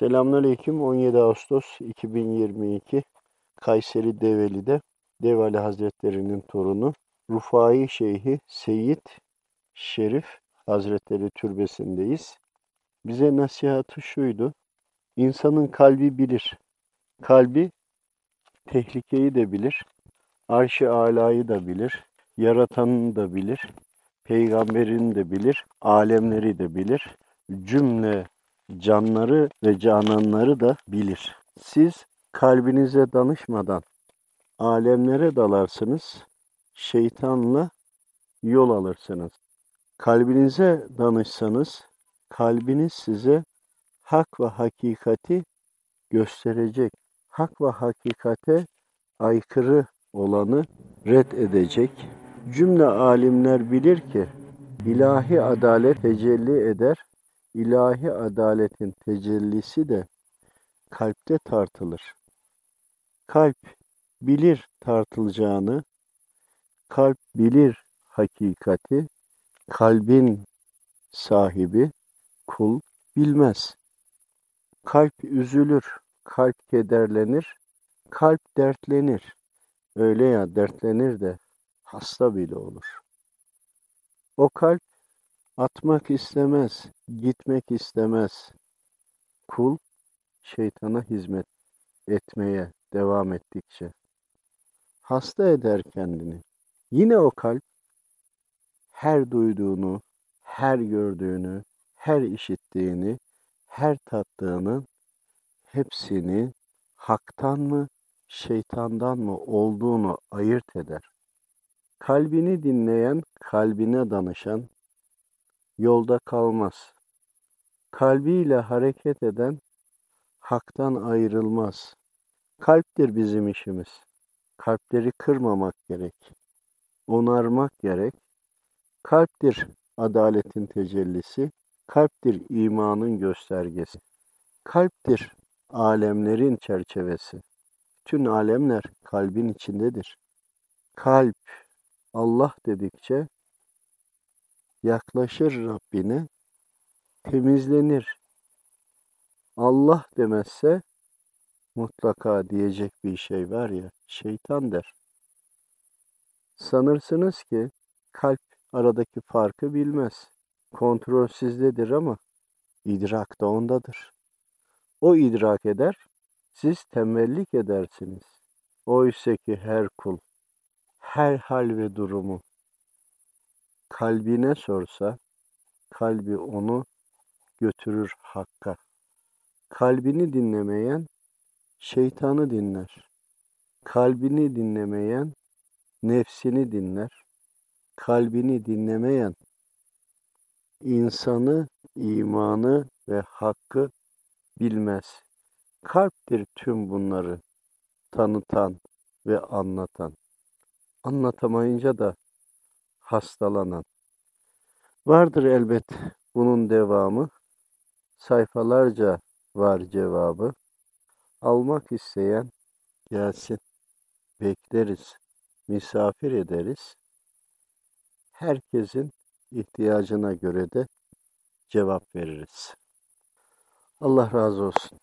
Selamünaleyküm. 17 Ağustos 2022 Kayseri Develi'de Devali Hazretleri'nin torunu Rufai Şeyhi Seyyid Şerif Hazretleri türbesindeyiz. Bize nasihatı şuydu. İnsanın kalbi bilir. Kalbi tehlikeyi de bilir. Arş-ı alayı da bilir. Yaratanını da bilir. Peygamberini de bilir. Alemleri de bilir. Cümle canları ve cananları da bilir. Siz kalbinize danışmadan alemlere dalarsınız, şeytanla yol alırsınız. Kalbinize danışsanız, kalbiniz size hak ve hakikati gösterecek. Hak ve hakikate aykırı olanı red edecek. Cümle alimler bilir ki ilahi adalet tecelli eder ilahi adaletin tecellisi de kalpte tartılır. Kalp bilir tartılacağını, kalp bilir hakikati, kalbin sahibi kul bilmez. Kalp üzülür, kalp kederlenir, kalp dertlenir. Öyle ya dertlenir de hasta bile olur. O kalp Atmak istemez, gitmek istemez. Kul şeytana hizmet etmeye devam ettikçe hasta eder kendini. Yine o kalp her duyduğunu, her gördüğünü, her işittiğini, her tattığının hepsini haktan mı, şeytandan mı olduğunu ayırt eder. Kalbini dinleyen, kalbine danışan, yolda kalmaz. Kalbiyle hareket eden haktan ayrılmaz. Kalptir bizim işimiz. Kalpleri kırmamak gerek. Onarmak gerek. Kalptir adaletin tecellisi. Kalptir imanın göstergesi. Kalptir alemlerin çerçevesi. Tüm alemler kalbin içindedir. Kalp Allah dedikçe yaklaşır Rabbine, temizlenir. Allah demezse mutlaka diyecek bir şey var ya, şeytan der. Sanırsınız ki kalp aradaki farkı bilmez. Kontrol sizdedir ama idrak da ondadır. O idrak eder, siz tembellik edersiniz. Oysa ki her kul, her hal ve durumu kalbine sorsa, kalbi onu götürür Hakk'a. Kalbini dinlemeyen şeytanı dinler. Kalbini dinlemeyen nefsini dinler. Kalbini dinlemeyen insanı, imanı ve hakkı bilmez. Kalptir tüm bunları tanıtan ve anlatan. Anlatamayınca da hastalanan. Vardır elbet bunun devamı. Sayfalarca var cevabı. Almak isteyen gelsin. Bekleriz, misafir ederiz. Herkesin ihtiyacına göre de cevap veririz. Allah razı olsun.